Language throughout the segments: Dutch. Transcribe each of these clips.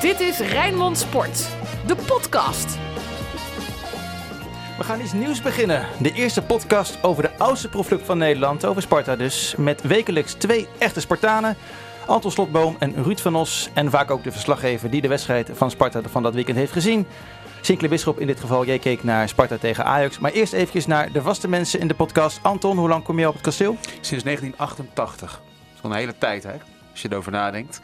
Dit is Rijnmond Sport, de podcast. We gaan iets nieuws beginnen. De eerste podcast over de oudste profclub van Nederland, over Sparta dus. Met wekelijks twee echte Spartanen. Anton Slotboom en Ruud van Os. En vaak ook de verslaggever die de wedstrijd van Sparta van dat weekend heeft gezien. Sinkle Bisschop in dit geval, jij keek naar Sparta tegen Ajax. Maar eerst even naar de vaste mensen in de podcast. Anton, hoe lang kom je op het kasteel? Sinds 1988. Dat is al een hele tijd hè, als je erover nadenkt.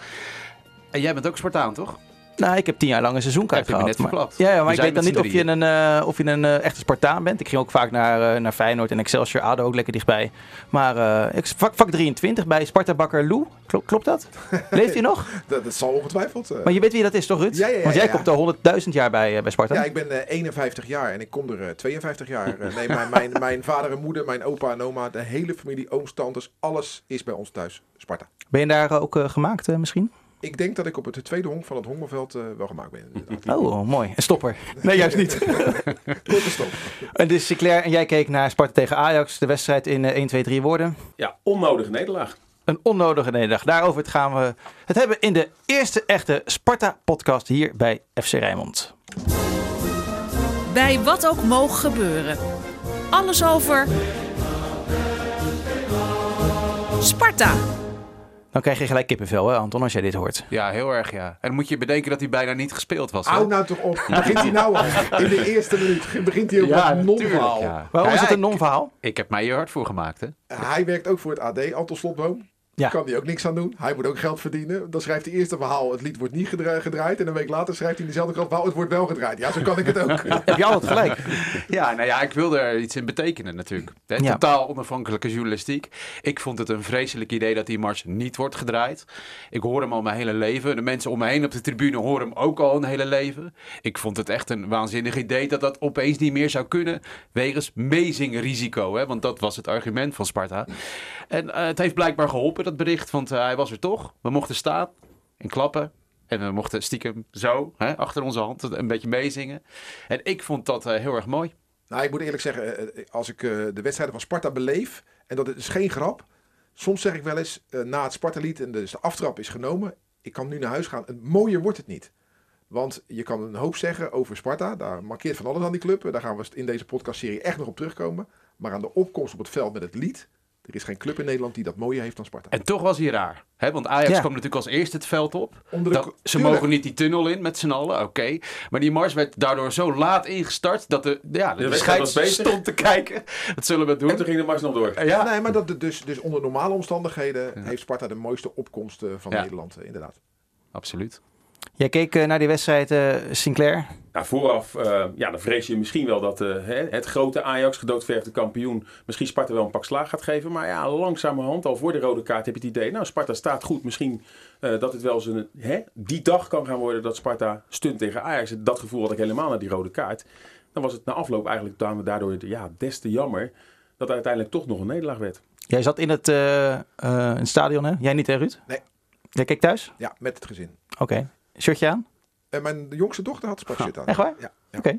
En jij bent ook Spartaan toch? Nou, ik heb tien jaar lang een seizoenkaart Heb je me gehad. net maar, verklapt. ja, ja, maar ik weet dan niet z'n of je een, eh, of je een eh, echte Spartaan bent. Ik ging ook vaak naar, eh, naar Feyenoord en Excelsior, ADO ook lekker dichtbij. Maar eh, ik, vak, vak 23 bij Sparta Bakker Lou. Klopt, klopt dat? Leeft hij nog? Dat, dat zal ongetwijfeld. eh. Maar je weet wie dat is toch, Ruud? Ja, ja, ja, Want jij ja, ja. komt al 100.000 jaar bij, eh, bij Sparta. ja, ik ben eh, 51 jaar en ik kom er eh, 52 jaar. Eh, nee, mijn, mijn, mijn vader en moeder, mijn opa en oma, de hele familie, ooms, tantes, alles is bij ons thuis Sparta. Ben je daar eh, ook eh, gemaakt eh, misschien? Ik denk dat ik op het tweede honk van het hongerveld eh, wel gemaakt ben. inderdaad. Oh, mooi. Een stopper. Nee, juist niet. Korte stop. en dus Sinclair en jij keek naar Sparta tegen Ajax. De wedstrijd in eh, 1, 2, 3 woorden. Ja, onnodige nederlaag. Een onnodige nederlaag. Daarover gaan we het hebben in de eerste echte Sparta-podcast hier bij FC Rijnmond. Bij wat ook mogen gebeuren. Alles over Sparta. Dan krijg je gelijk kippenvel, hè, Anton, als jij dit hoort. Ja, heel erg ja. En dan moet je bedenken dat hij bijna niet gespeeld was. hè? Hou nou toch op. Begint hij nou al? In de eerste minuut begint hij ook Ja, met natuurlijk, non-verhaal. ja. Waarom Ja, is het een non-verhaal? Ik heb mij hier hard voor gemaakt hè. Hij werkt ook voor het AD, Anton Slotboom. Ja. Kan hij ook niks aan doen. Hij moet ook geld verdienen. Dan schrijft hij eerst een verhaal, het lied wordt niet gedra- gedraaid. En een week later schrijft hij in dezelfde krant, verhaal, het wordt wel gedraaid. Ja, zo kan ik het ook. Heb je altijd gelijk? Ja, nou ja, ik wilde er iets in betekenen natuurlijk. Hè, Ja. Totaal onafhankelijke journalistiek. Ik vond het een vreselijk idee dat die mars niet wordt gedraaid. Ik hoor hem al mijn hele leven. De mensen om me heen op de tribune horen hem ook al een hele leven. Ik vond het echt een waanzinnig idee dat dat opeens niet meer zou kunnen. Wegens meezingrisico, hè, want dat was het argument van Sparta. En eh, het heeft blijkbaar geholpen, dat bericht, want eh, hij was er toch. We mochten staan en klappen. En we mochten stiekem zo, hè, achter onze hand, een beetje meezingen. En ik vond dat eh, heel erg mooi. Nou, ik moet eerlijk zeggen, eh, als ik de wedstrijden van Sparta beleef, en dat is geen grap. Soms zeg ik wel eens, na het Sparta-lied en dus de aftrap is genomen, ik kan nu naar huis gaan. En mooier wordt het niet. Want je kan een hoop zeggen over Sparta. Daar markeert van alles aan die club. Daar gaan we in deze podcastserie echt nog op terugkomen. Maar aan de opkomst op het veld met het lied. Er is geen club in Nederland die dat mooier heeft dan Sparta. En toch was hij raar. Hè? Want Ajax Ja. kwam natuurlijk als eerste het veld op. Onder de- Dat- ze tuurlijk. mogen niet die tunnel in met z'n allen, oké. Maar die mars werd daardoor zo laat ingestart dat de, ja, de, wedstrijd scheids was bezig. stond te kijken. Wat zullen we doen? En toen ging de Max nog door. ja. Nee, maar dat, dus, dus onder normale omstandigheden heeft Sparta de mooiste opkomst eh, van Ja. Nederland, eh, inderdaad. Absoluut. Jij keek eh, naar die wedstrijd, eh, Sinclair. Nou, vooraf, eh, ja, dan vrees je misschien wel dat eh, hè, het grote Ajax, gedoodverfde kampioen, misschien Sparta wel een pak slaag gaat geven. Maar ja, langzamerhand, al voor de rode kaart, heb je het idee, nou, Sparta staat goed. Misschien eh, dat het wel eens een, hè, die dag kan gaan worden dat Sparta stunt tegen Ajax. Dat gevoel had ik helemaal na die rode kaart. Dan was het na afloop eigenlijk daardoor ja, des te jammer dat uiteindelijk toch nog een nederlaag werd. Jij zat in het, eh, eh, in het stadion, hè? Jij niet, hè, Ruud? Nee. Jij keek thuis? Ja, met het gezin. Oké. Shirtje aan? En mijn jongste dochter had sportshit aan. Echt waar? Ja. ja. Oké.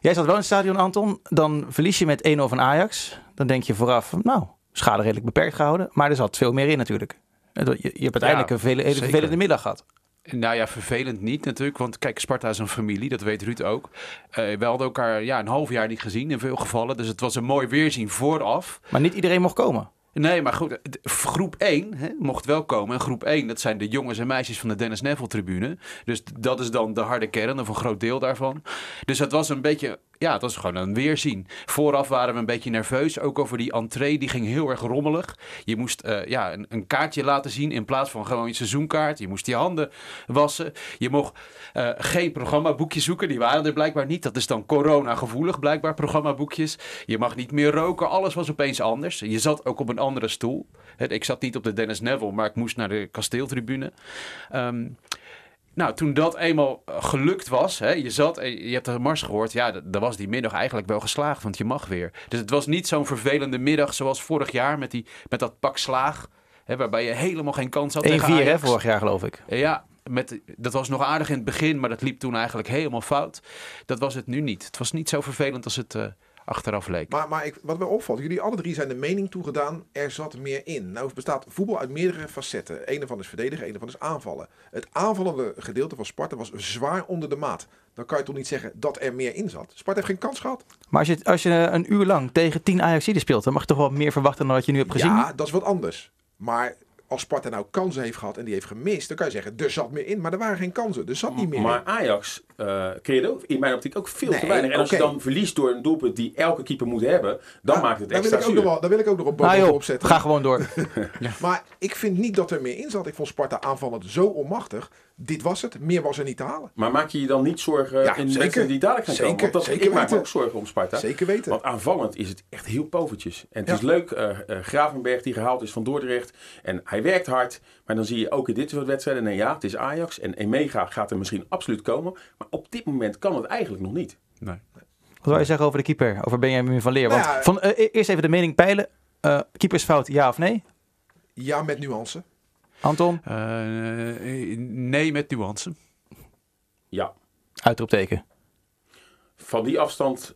Jij zat wel in het stadion, Anton. Dan verlies je met 1-0 van Ajax. Dan denk je vooraf, nou, schade redelijk beperkt gehouden. Maar er zat veel meer in natuurlijk. Je, je hebt uiteindelijk Ja, een vele, hele vervelende middag gehad. Nou ja, vervelend niet natuurlijk. Want kijk, Sparta is een familie, dat weet Ruud ook. Eh, we hadden elkaar ja, een half jaar niet gezien in veel gevallen. Dus het was een mooi weerzien vooraf. Maar niet iedereen mocht komen. Nee, maar goed, groep 1 hè, mocht wel komen. En groep 1, dat zijn de jongens en meisjes van de Dennis Neville tribune. Dus dat is dan de harde kern, of een groot deel daarvan. Dus het was een beetje, ja, het was gewoon een weerzien. Vooraf waren we een beetje nerveus, ook over die entree. Die ging heel erg rommelig. Je moest eh, ja, een, een kaartje laten zien in plaats van gewoon je seizoenkaart. Je moest je handen wassen. Je mocht eh, geen programmaboekje zoeken. Die waren er blijkbaar niet. Dat is dan corona-gevoelig, blijkbaar, programmaboekjes. Je mag niet meer roken. Alles was opeens anders. Je zat ook op een andere stoel. Ik zat niet op de Dennis Neville, maar ik moest naar de kasteeltribune. Ehm, nou, toen dat eenmaal eh, gelukt was, hè, je zat en je hebt de mars gehoord, ja, dan was die middag eigenlijk wel geslaagd, want je mag weer. Dus het was niet zo'n vervelende middag zoals vorig jaar met, die, met dat pak slaag, hè, waarbij je helemaal geen kans had 1-4 tegen hè, vorig jaar geloof ik. Ja, met, dat was nog aardig in het begin, maar dat liep toen eigenlijk helemaal fout. Dat was het nu niet. Het was niet zo vervelend als het, eh, achteraf leek. Maar, maar ik, wat wel opvalt, jullie alle drie zijn de mening toegedaan, er zat meer in. Nou bestaat voetbal uit meerdere facetten. Eén ervan is verdedigen, één ervan is aanvallen. Het aanvallende gedeelte van Sparta was zwaar onder de maat. Dan kan je toch niet zeggen dat er meer in zat. Sparta heeft geen kans gehad. Maar als je, als je een uur lang tegen 10 Ajaxiden speelt, dan mag je toch wel meer verwachten dan wat je nu hebt gezien? Ja, dat is wat anders. Maar als Sparta nou kansen heeft gehad en die heeft gemist, dan kan je zeggen, er zat meer in. Maar er waren geen kansen, er zat niet meer Maar in. Ajax eh creëerde ook in mijn optiek ook veel Nee, te weinig. En als je oké. dan verliest door een doelpunt die elke keeper moet hebben, dan maakt het wil, extra ik ook nog zuur. wel, daar wil ik ook nog op Nou joh, zetten. ga gewoon door. Maar ik vind niet dat er meer in zat. Ik vond Sparta aanvallend zo onmachtig. Dit was het. Meer was er niet te halen. Maar maak je je dan niet zorgen Ja, in de zeker. die dadelijk gaan Zeker, komen? Want dat, zeker ik maak me ook zorgen om Sparta. Zeker weten. Want aanvallend is het echt heel povertjes. En het Ja. is leuk, eh, eh, Gravenberg die gehaald is van Dordrecht. En hij werkt hard. Maar dan zie je ook in dit soort wedstrijden, nee ja, het is Ajax. En Emega gaat er misschien absoluut komen. Maar op dit moment kan het eigenlijk nog niet. Nee. Wat wil je zeggen over de keeper? Over Benjamin van Leer? Want Nou ja, van, eh, e- eerst even de mening peilen. Eh keepersfout, ja of nee? Ja, met nuance. Anton, Eh, nee, met nuance. Ja, uitroepteken. van die afstand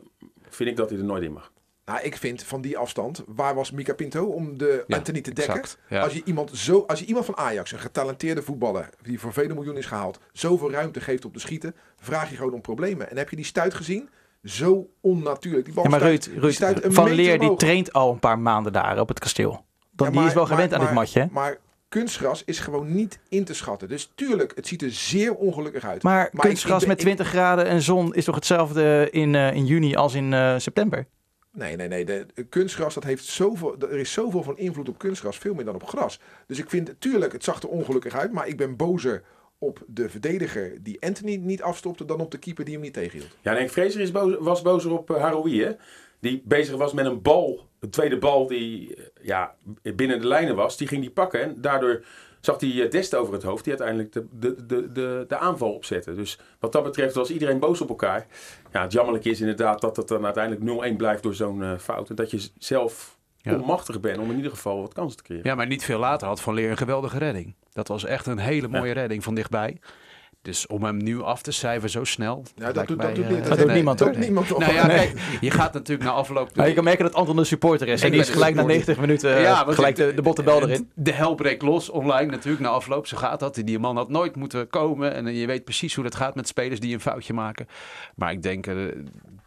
vind ik dat hij er nooit in mag. Nou, ik vind van die afstand, waar was Mika Pinto om de Ja, Anthony te dekken? exact, ja. Als, je iemand zo, als je iemand van Ajax, een getalenteerde voetballer, die voor vele miljoen is gehaald, zoveel ruimte geeft op de schieten, vraag je gewoon om problemen. En heb je die stuit gezien? Zo onnatuurlijk. Die bal Ja, maar stuit- Ruud, die Ruud stuit een van Leer die traint al een paar maanden daar op het kasteel. Dan, Ja, die is wel maar- gewend aan dit matje. hè? Maar kunstgras is gewoon niet in te schatten. Dus tuurlijk, het ziet er zeer ongelukkig uit. Maar, kunstgras ik- met ik- 20 graden en zon is toch hetzelfde in, eh, in juni als in eh, september? Nee, nee, nee. De, kunstgras, dat heeft zoveel, er is zoveel van invloed op kunstgras, veel meer dan op gras. Dus ik vind, tuurlijk, het zag er ongelukkig uit, maar ik ben bozer op de verdediger die Anthony niet afstopte dan op de keeper die hem niet tegenhield. Ja, Henk Vrezer is boos, was bozer op uh, Haroui, hè? Die bezig was met een bal. Een tweede bal die eh, ja, binnen de lijnen was. Die ging die pakken. En daardoor zag hij eh, Dest over het hoofd. Die uiteindelijk de, de, de, de, de aanval opzette. Dus wat dat betreft was iedereen boos op elkaar. Ja, het jammerlijke is inderdaad dat het dan uiteindelijk 0-1 blijft door zo'n eh, fout. En dat je zelf Ja. onmachtig bent om in ieder geval wat kansen te creëren. Ja, maar niet veel later had Van Leer een geweldige redding. Dat was echt een hele mooie redding van dichtbij. Dus om hem nu af te cijferen zo snel. Ja, dat doet, mij, dat doet, eh, niet- Dat doet nee, niemand, dat niemand. Nou ja, Nee. je gaat natuurlijk na afloop... Maar je kan merken dat Anton een supporter is. En die is gelijk na supporter. 90 minuten eh, want gelijk de, de botte bel het- erin. De hel breekt los online natuurlijk na afloop. Zo gaat dat. Die man had nooit moeten komen. En je weet precies hoe dat gaat met spelers die een foutje maken. Maar ik denk eh,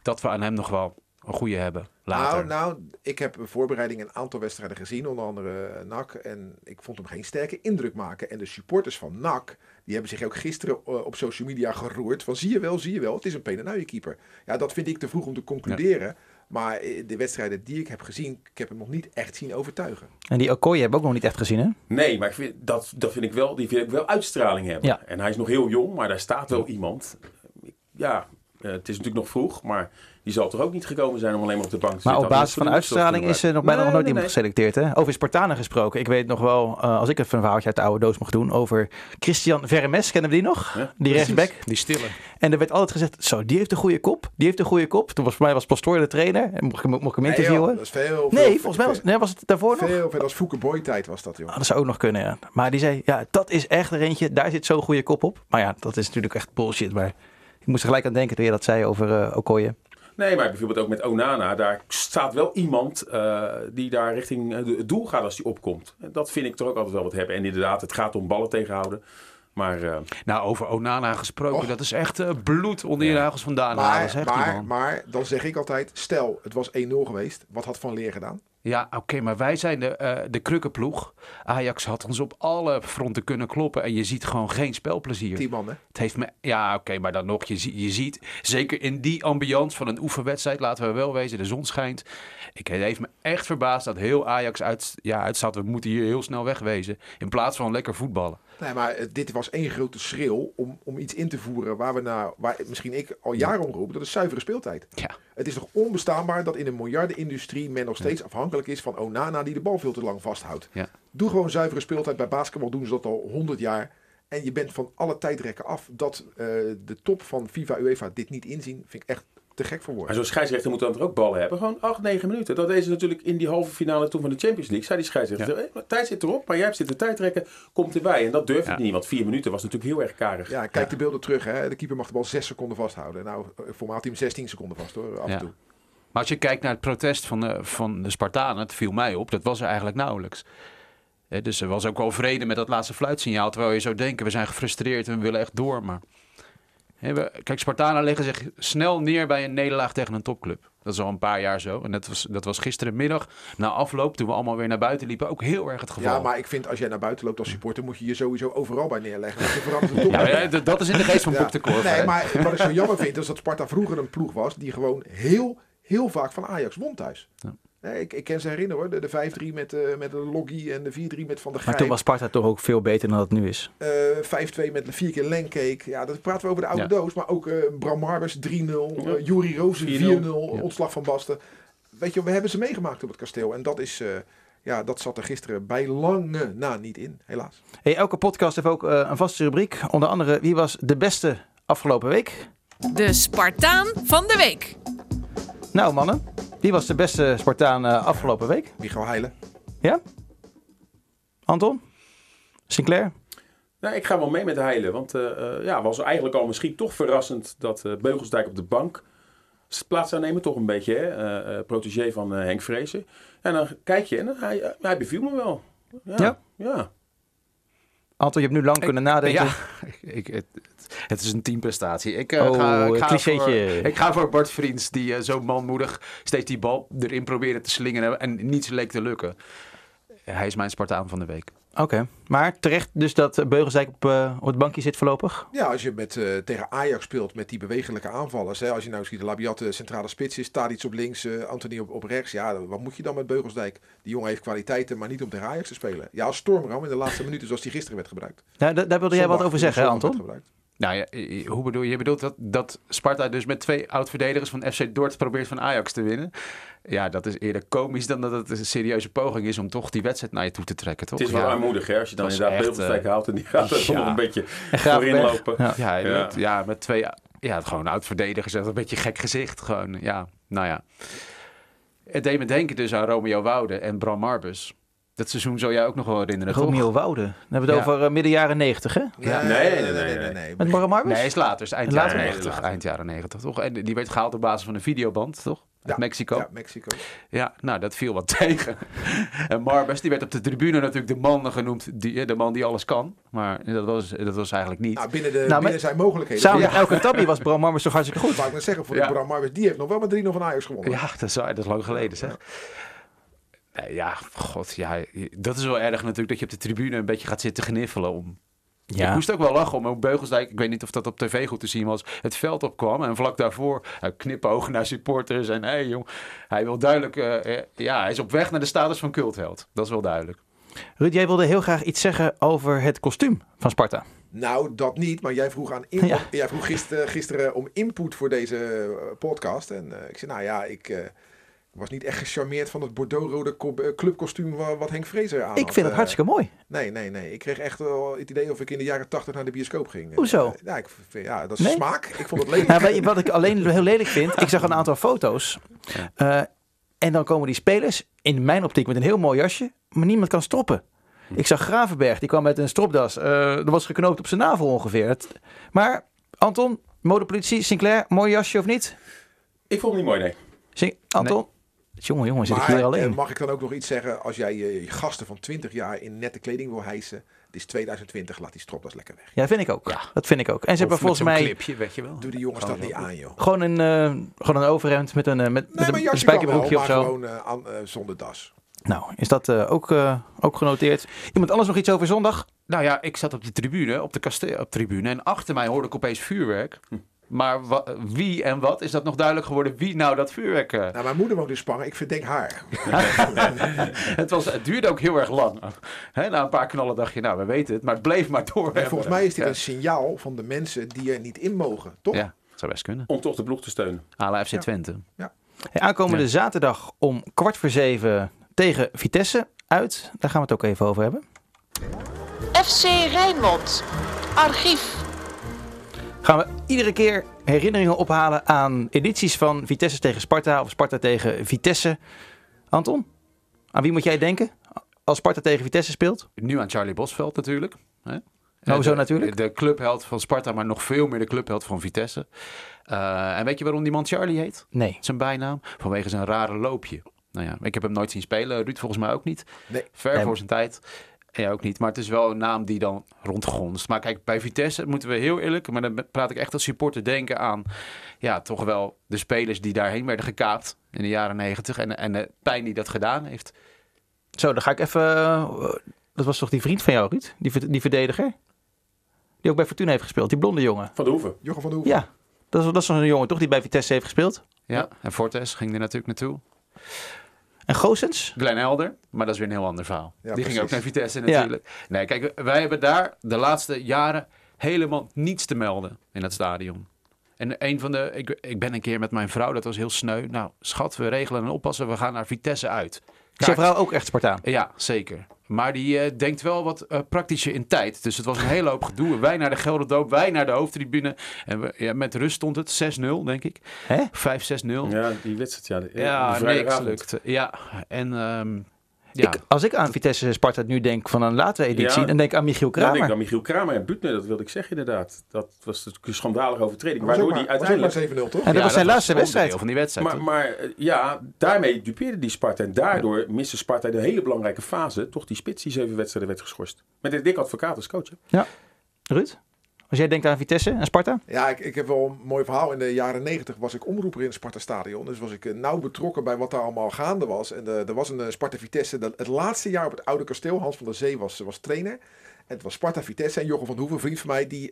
dat we aan hem nog wel een goede hebben. Later. Nou, nou, ik heb een voorbereiding een aantal wedstrijden gezien, onder andere eh, NAC. En ik vond hem geen sterke indruk maken. En de supporters van NAC, die hebben zich ook gisteren eh, op social media geroerd. Van zie je wel, zie je wel, het is een penenuienkeeper. Ja, dat vind ik te vroeg om te concluderen. Maar eh, de wedstrijden die ik heb gezien, ik heb hem nog niet echt zien overtuigen. En die Okoye hebben we ook nog niet echt gezien, hè? Nee, maar ik vind, dat, dat vind ik wel, die vind ik wel uitstraling hebben. Ja. En hij is nog heel jong, maar daar staat wel iemand. Ja, eh, het is natuurlijk nog vroeg, maar die zal toch ook niet gekomen zijn om alleen maar op de bank te Maar zitten. op Had basis van uitstraling is er nog bijna nog nooit nee, iemand geselecteerd. Hè? Over Spartanen gesproken. Ik weet nog wel, eh, als ik even een verhaaltje uit de oude doos mag doen, over Christian Vermes. Kennen we die nog? Ja, die rechtsback. Die stille. En er werd altijd gezegd, zo, die heeft een goede kop. Die heeft een goede kop. Toen was voor mij was Pastoor de trainer. En mocht ik, hem- mocht ik hem Nee, joh, interviewen? dat is veel, Nee, veel- volgens mij was, nee, was het daarvoor nog? veel, veel als Fouke Boy tijd was dat, joh. Ah, dat zou ook nog kunnen, ja. Maar die zei, ja, dat is echt er eentje. Daar zit zo'n goede kop op. Maar ja, dat is natuurlijk echt bullshit. Maar ik moest er gelijk aan denken toen je dat zei over eh Okoye. Nee, maar bijvoorbeeld ook met Onana, daar staat wel iemand eh, die daar richting eh, het doel gaat als die opkomt. Dat vind ik toch ook altijd wel wat hebben. En inderdaad, het gaat om ballen tegenhouden. Maar eh, Nou, over Onana gesproken. Dat is echt eh, bloed onder je nagels vandaan Maar, maar dan zeg ik altijd, stel het was 1-0 geweest, wat had Van Leer gedaan? Ja, oké, maar wij zijn de, eh de krukkenploeg. Ajax had ons op alle fronten kunnen kloppen. En je ziet gewoon geen spelplezier. 10 man, hè? Het heeft me. Ja, oké, maar dan nog. Je, je ziet, zeker in die ambiance van een oefenwedstrijd, laten we wel wezen, de zon schijnt. Ik, het heeft me echt verbaasd dat heel Ajax uit, ja, uitstaat. We moeten hier heel snel wegwezen. In plaats van lekker voetballen. Nee, maar eh, dit was één grote schreeuw om, om iets in te voeren waar we nou, waar misschien ik al jaren om roep, dat is zuivere speeltijd. Ja. Het is toch onbestaanbaar dat in een miljardenindustrie men nog steeds afhankelijk is van Onana die de bal veel te lang vasthoudt. Ja. Doe gewoon zuivere speeltijd. Bij basketbal doen ze dat al 100 jaar. En je bent van alle tijdrekken af. Dat eh, de top van FIFA UEFA dit niet inzien, vind ik echt te gek voor Maar woorden. zo'n scheidsrechter moet dan toch ook ballen hebben? Gewoon 8, 9 minuten. Dat deze natuurlijk in die halve finale toen van de Champions League. Zei die scheidsrechter, tijd zit erop, maar jij hebt zitten tijdrekken, komt erbij. En dat durfde Ja. niet, want 4 minuten was natuurlijk heel erg karig. Ja, kijk de beelden terug. Hè. De keeper mag de bal 6 seconden vasthouden. Nou, hij hem 16 seconden vast hoor, af Ja. en toe. Maar als je kijkt naar het protest van de, van de Spartanen, het viel mij op, dat was er eigenlijk nauwelijks. Hè, dus er was ook wel vrede met dat laatste fluitsignaal. Terwijl je zou denken, we zijn gefrustreerd en we willen echt door. Maar kijk, Spartanen leggen zich snel neer bij een nederlaag tegen een topclub. Dat is al een paar jaar zo. En dat was, dat was gisterenmiddag na afloop, toen we allemaal weer naar buiten liepen, ook heel erg het geval. Ja, maar ik vind als jij naar buiten loopt als supporter, moet je je sowieso overal bij neerleggen. Want je. Ja, ja, dat is in de geest van Ja. Bob de Korf. Nee, hè. maar wat ik zo jammer vind, is dat Sparta vroeger een ploeg was die gewoon heel, heel vaak van Ajax won thuis. Ja. Nee, ik, ik kan ze herinneren hoor, de, de 5-3 met, eh met de Loggy en de 4-3 met Van der Maar toen was Sparta toch ook veel beter dan dat het nu is. Eh, 5-2 met vier keer Lenkeek. Ja, dat praten we over de oude Ja. doos. Maar ook eh, Bram Marbers 3-0. Ja. Juri Rozen 4-0. 4-0. Ontslag van Basten. Weet je, we hebben ze meegemaakt op het kasteel. En dat is... eh, ja, dat zat er gisteren bij lange na niet in, helaas. Hey, elke podcast heeft ook eh, een vaste rubriek. Onder andere, wie was de beste afgelopen week? De Spartaan van de week. Nou mannen, wie was de beste Spartaan eh, afgelopen week? Michael Heilen. Ja? Anton? Sinclair? Nou, ik ga wel mee met Heilen. Want eh eh, ja, was eigenlijk al misschien toch verrassend dat eh, Beugelsdijk op de bank plaats zou nemen. Toch een beetje, hè? eh, eh, protégé van eh, Henk Vrezen. En dan kijk je en hij, hij beviel me wel. Ja. Ja? ja. Anton, je hebt nu lang kunnen nadenken. Ja, ik, het, is een teamprestatie. Ik, eh, Oh, ga, ik, ga voor, ik ga voor Bart Vriends, die eh, zo manmoedig steeds die bal erin probeerde te slingeren en niets leek te lukken. Hij is mijn Spartaan van de week. Oké, maar terecht dus dat eh, Beugelsdijk op, eh, op het bankje zit voorlopig? Ja, als je met, eh, tegen Ajax speelt met die bewegelijke aanvallers. Hè, als je nou ziet, de Labiat de centrale spits is, Tadic op links, eh Anthony op, op rechts. Ja, wat moet je dan met Beugelsdijk? Die jongen heeft kwaliteiten, maar niet om tegen Ajax te spelen. Ja, als Stormram in de laatste minuten zoals die gisteren werd gebruikt. Nou, da- daar wilde jij wat over zeggen, hè, Anton? Nou ja, hoe bedoel je? Je bedoelt dat, dat Sparta dus met twee oud-verdedigers van FC Dort probeert van Ajax te winnen? Ja, dat is eerder komisch dan dat het een serieuze poging is om toch die wedstrijd naar je toe te trekken, toch? Het is wel ja. armoedig hè, als je dan inderdaad echt, Beugelsdijk eh, haalt en die gaat er ja. nog een beetje voorin lopen. Ja. Ja, Ja. met, ja, met twee, ja, gewoon oud-verdedigers. Een beetje gek gezicht. Gewoon, ja, nou ja. Het deed me denken dus aan Romeo Woude en Bram Marbus. Dat seizoen zou jij ook nog wel herinneren, toch? Romeo Wouden. Dan hebben we het Ja. over eh, midden jaren negentig, hè? Ja. Nee, nee, nee, nee. Met Bram Marbus? Nee, is later. Is eind Later? jaren Nee, 90. later. Eind jaren 90, toch? En die werd gehaald op basis van een videoband, toch? Uit Ja, Mexico. Ja, Ja. Mexico. nou, dat viel wat tegen. en Marbus, die werd op de tribune natuurlijk de man genoemd, die, eh, de man die alles kan. Maar dat was, dat was eigenlijk niet. Nou, binnen, de, Nou, binnen met- zijn mogelijkheden. Samen ja, met Elke Tabby was Bram Marbus toch hartstikke goed? Dat wou ik net zeggen, voor Ja. de Bram Marbers, die heeft nog wel met 3-0 van Ajax gewonnen. Ja, dat is, dat is lang geleden zeg. Nee, ja, god, ja, dat is wel erg natuurlijk dat je op de tribune een beetje gaat zitten gniffelen om. Ik moest ook wel lachen om hoe Beugelsdijk, ik weet niet of dat op tv goed te zien was, het veld opkwam en vlak daarvoor hij knipogen naar supporters en hé hey, jong, hij wil duidelijk, eh, eh, ja, hij is op weg naar de status van cultheld. Dat is wel duidelijk. Ruud, jij wilde heel graag iets zeggen over het kostuum van Sparta. Nou, dat niet, maar jij vroeg, aan in, Ja. jij vroeg gisteren, gisteren om input voor deze eh, podcast. En eh, ik zei, nou ja, ik eh, was niet echt gecharmeerd van het Bordeaux-rode eh, clubkostuum wa- wat Henk Vrezer aan Ik vind het Eh, hartstikke mooi. Nee, nee, nee. Ik kreeg echt wel het idee of ik in de jaren tachtig naar de bioscoop ging. Hoezo? Eh, ja, ik, vind- ja, dat is Nee? smaak. Ik vond het lelijk. Nou, weet je wat ik alleen heel lelijk vind? Ik zag een aantal foto's. Eh, en dan komen die spelers, in mijn optiek, met een heel mooi jasje. Maar niemand kan stoppen. Ik zag Gravenberg, die kwam met een stropdas. Eh er was geknoopt op zijn navel ongeveer. Maar, Anton, modepolitie, Sinclair, mooi jasje of niet? Ik vond het niet mooi, nee. Anton? Jongen, jongen, zit ik Maar hier eh, alleen. mag ik dan ook nog iets zeggen? Als jij je gasten van 20 jaar in nette kleding wil hijsen. Het is 2020, laat die stropdas lekker weg. Ja, vind ik ook. Dat vind ik ook. En ze hebben volgens mij clipje, weet je wel. Doe die jongens dat niet aan, joh. gewoon een, eh, gewoon een overhemd met een, eh, met, Nee, maar een, spijkerbroekje of maar zo. gewoon aan, zonder das. Nou, is dat eh, ook, eh, ook genoteerd? Iemand anders nog iets over zondag? Nou ja, ik zat op de tribune, op de kasteel, op tribune en achter mij hoorde ik opeens vuurwerk. Maar wa- wie en wat is dat nog duidelijk geworden? Wie nou dat vuurwerk? eh, Nou, mijn moeder woont in Spangen. Ik verdenk haar. het, was, het duurde ook heel erg lang. Hè, na een paar knallen dacht je, nou, we weten het, maar het bleef maar door. En volgens mij is dit Ja. een signaal van de mensen die er niet in mogen, toch? Ja, dat zou best kunnen. Om toch de ploeg te steunen. Ala FC Ja. Twente. Hey, aankomende zaterdag om kwart voor zeven tegen Vitesse uit. Daar gaan we het ook even over hebben. FC Rijnmond. Archief. Gaan we iedere keer herinneringen ophalen aan edities van Vitesse tegen Sparta of Sparta tegen Vitesse. Anton, aan wie moet jij denken als Sparta tegen Vitesse speelt? Nu aan Charlie Bosveld natuurlijk. Hè? Eh, zo de- natuurlijk. De clubheld van Sparta, maar nog veel meer de clubheld van Vitesse. Eh, en weet je waarom die man Charlie heet? Nee. Zijn bijnaam? Vanwege zijn rare loopje. Nou ja, ik heb hem nooit zien spelen. Ruud volgens mij ook niet. Nee. Ver Nee. voor zijn tijd. Jij ook niet. Maar het is wel een naam die dan rondgonst. Maar kijk, bij Vitesse moeten we heel eerlijk... maar dan praat ik echt als supporter denken aan... ja, toch wel de spelers die daarheen werden gekaapt... in de jaren negentig. En, en de pijn die dat gedaan heeft. Zo, dan ga ik even... eh, dat was toch die vriend van jou, Ruud? Die, die verdediger? Die ook bij Fortuna heeft gespeeld. Die blonde jongen. Van de Hoeven. Jochem van de Hoeven. Ja. Dat is, dat is zo'n jongen toch die bij Vitesse heeft gespeeld. Ja, en Fortes ging er natuurlijk naartoe. En Goossens? Glenn Elder, maar dat is weer een heel ander verhaal. Ja, die ging ook naar Vitesse Ja. natuurlijk. Nee, kijk, wij hebben daar de laatste jaren helemaal niets te melden in het stadion. En een van de, ik, ik ben een keer met mijn vrouw, dat was heel sneu. Nou, schat, we regelen en oppassen, we gaan naar Vitesse uit. Is jouw Kaart- vrouw ook echt Spartaan? Ja, zeker. Maar die eh, denkt wel wat eh, praktischer in tijd. Dus het was een hele hoop gedoe. Wij naar de Gelderdoop, wij naar de hoofdtribune. En we, ja, met rust stond het 6-0, denk ik. Hè? 5-6-0. Ja, die wedstrijd. Ja, Ja, niks lukte. Ja, en ehm, ja. Ik, als ik aan Vitesse Sparta nu denk van een latere editie, Ja. dan denk ik aan Michiel Ja, denk ik Kramer. aan Michiel Kramer en Butner, dat wilde ik zeggen inderdaad. Dat was natuurlijk een schandalige overtreding. Was Waardoor maar, die was uiteindelijk... maar 7-0, toch? En dat Ja, was zijn laatste wedstrijd. van die wedstrijd. Maar, maar eh, ja, daarmee dupeerde die Sparta. En daardoor miste Sparta de hele belangrijke fase. Toch die spits die zeven wedstrijden werd geschorst. Met een dik advocaat als coach. hè? Ruud? Als jij denkt aan Vitesse en Sparta? Ja, ik, ik heb wel een mooi verhaal. In de jaren 90 was ik omroeper in het Sparta Stadion. Dus was ik eh, nauw betrokken bij wat daar allemaal gaande was. En eh, er was een eh, Sparta Vitesse. Het laatste jaar op het oude kasteel. Hans van der Zee was, was trainer. En het was Sparta Vitesse. En Jochem van Hoeven, een vriend van mij, die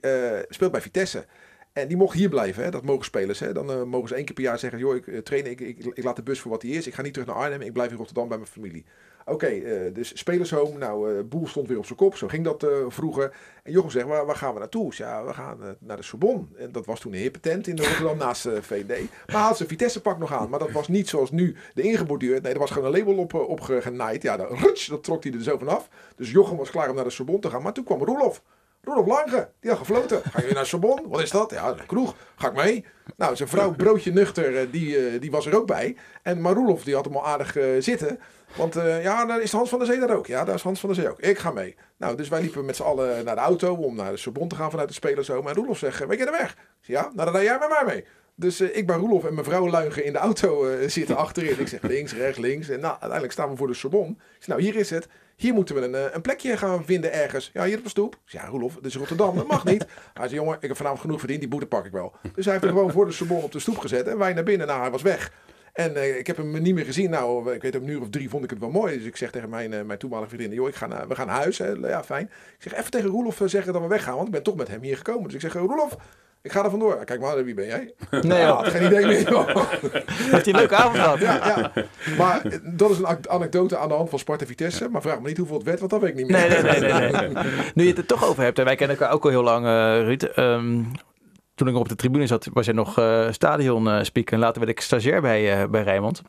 speelt bij Vitesse. En die mocht hier blijven. Hè? Dat mogen spelers. Hè? Dan eh, mogen ze één keer per jaar zeggen: joh, ik eh, train, ik, ik, ik laat de bus voor wat hij is. Ik ga niet terug naar Arnhem. Ik blijf in Rotterdam bij mijn familie. Oké, eh, dus spelershome. Nou, Boel stond weer op zijn kop. Zo ging dat vroeger. En Jochem zegt, waar, waar gaan we naartoe? Zei, Ja, we gaan naar de Sorbonne. En dat was toen een hippe tent in Rotterdam naast VD. Maar had zijn Vitesse-pak nog aan. Maar dat was niet zoals nu de ingeborduurd. Nee, er was gewoon een label op, eh, opgenaaid. Ja, dat, ruts, dat trok hij er zo vanaf. Dus Jochem was klaar om naar de Sorbonne te gaan. Maar toen kwam Roelof. Roelof Lange, die had gefloten. Ga je weer naar Sorbonne? Wat is dat? Ja, kroeg. Ga ik mee? Nou, zijn vrouw Broodje Nuchter, eh, die, eh, die was er ook bij. En maar Roelof, die had hem al aardig eh, zitten. Want ja, daar is Hans van der Zee daar ook. Ja, daar is Hans van der Zee ook. Ik ga mee. Nou, dus wij liepen met z'n allen naar de auto om naar de Sorbonne te gaan vanuit de spelershome. En Roelof zegt, weet je de weg? Ik zeg, ja, nou dan jij met mij mee. Dus ik bij Roelof en mijn vrouw Luigen in de auto zitten achterin. Ik zeg links, rechts, links. En nou, uiteindelijk staan we voor de Sorbonne. Ik zeg, nou hier is het. Hier moeten we een, eh, een plekje gaan vinden ergens. Ja, hier op de stoep. Ja, Roelof, dit is Rotterdam, dat mag niet. Hij zei, jongen, ik heb vanavond genoeg verdiend, die boete pak ik wel. Dus hij heeft er gewoon voor de Sorbonne op de stoep gezet. En wij naar binnen, nou, hij was weg. En eh, ik heb hem niet meer gezien. Nou, ik weet om een uur of drie vond ik het wel mooi. Dus ik zeg tegen mijn, eh, mijn toenmalige vriendin, joh, ik ga naar, we gaan naar huis. Hè. Ja, fijn. Ik zeg, even tegen Roelof zeggen dat we weggaan, want ik ben toch met hem hier gekomen. Dus ik zeg, Roelof, ik ga er vandoor. Kijk maar, wie ben jij? Nee, Ja, had geen idee meer. joh. Heeft hij een leuke avond gehad? Ja, ja. Maar eh, dat is een anekdote aan de hand van Sparta Vitesse. Maar vraag me niet hoeveel het werd, want dat weet ik niet meer. Nee, nee, nee, nee, nee. Nu je het er toch over hebt, en wij kennen elkaar ook al heel lang, eh Ruud. Ehm, toen ik op de tribune zat, was jij nog eh stadion speaker. En later werd ik stagiair bij, eh, bij Rijnmond.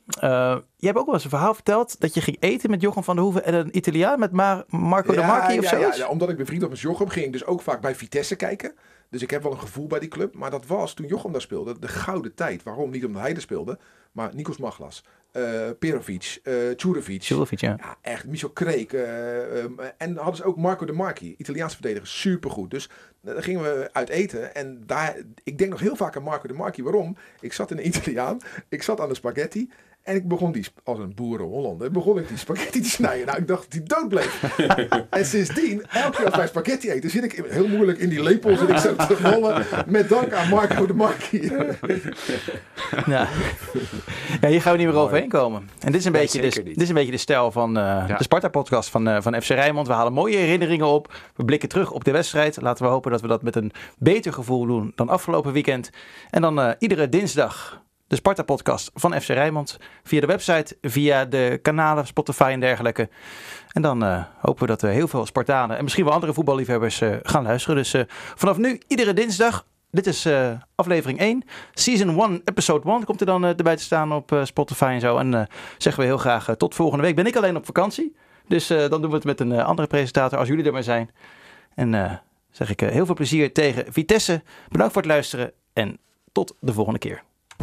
Je hebt ook wel eens een verhaal verteld dat je ging eten met Jochem van der Hoeven en een Italiaan met Mar- Marco de Marchi of ja, zoiets. ja, omdat ik bevriend was met Jochem, ging ik dus ook vaak bij Vitesse kijken. Dus ik heb wel een gevoel bij die club. Maar dat was toen Jochem daar speelde, de gouden tijd. Waarom? Niet omdat hij er speelde, maar Nikos Maglas, eh Perovic, eh Čurovic. Čurovic, ja. Ja, echt. Michel Kreek. eh, ehm, en hadden ze ook Marco de Marchi, Italiaanse verdediger. Supergoed. Dus eh, daar gingen we uit eten. En daar, ik denk nog heel vaak aan Marco de Marchi. Waarom? Ik zat in een Italiaan. Ik zat aan de spaghetti. En ik begon die, als een boeren Hollander, begon ik die spaghetti te snijden. Nou, ik dacht dat hij dood bleef. en sindsdien, elke keer als wij spaghetti eten, zit ik heel moeilijk in die lepel, zit ik zo te rollen. Met dank aan Marco de Marchi. Ja. ja, hier gaan we niet meer overheen komen. En dit is een, Nee, beetje, de, dit is een beetje de stijl van eh, Ja. de Sparta-podcast van, eh, van FC Rijnmond. We halen mooie herinneringen op. We blikken terug op de wedstrijd. Laten we hopen dat we dat met een beter gevoel doen dan afgelopen weekend. En dan eh, iedere dinsdag de Sparta-podcast van FC Rijnmond. Via de website, via de kanalen, Spotify en dergelijke. En dan eh, hopen we dat er heel veel Spartanen en misschien wel andere voetballiefhebbers eh, gaan luisteren. Dus eh, vanaf nu, iedere dinsdag. Dit is aflevering 1. Season 1, episode 1 komt er dan erbij te staan op Spotify en zo. En zeggen we heel graag tot volgende week. Ben ik alleen op vakantie. Dus dan doen we het met een andere presentator als jullie er maar zijn. En zeg ik heel veel plezier tegen Vitesse. Bedankt voor het luisteren en tot de volgende keer.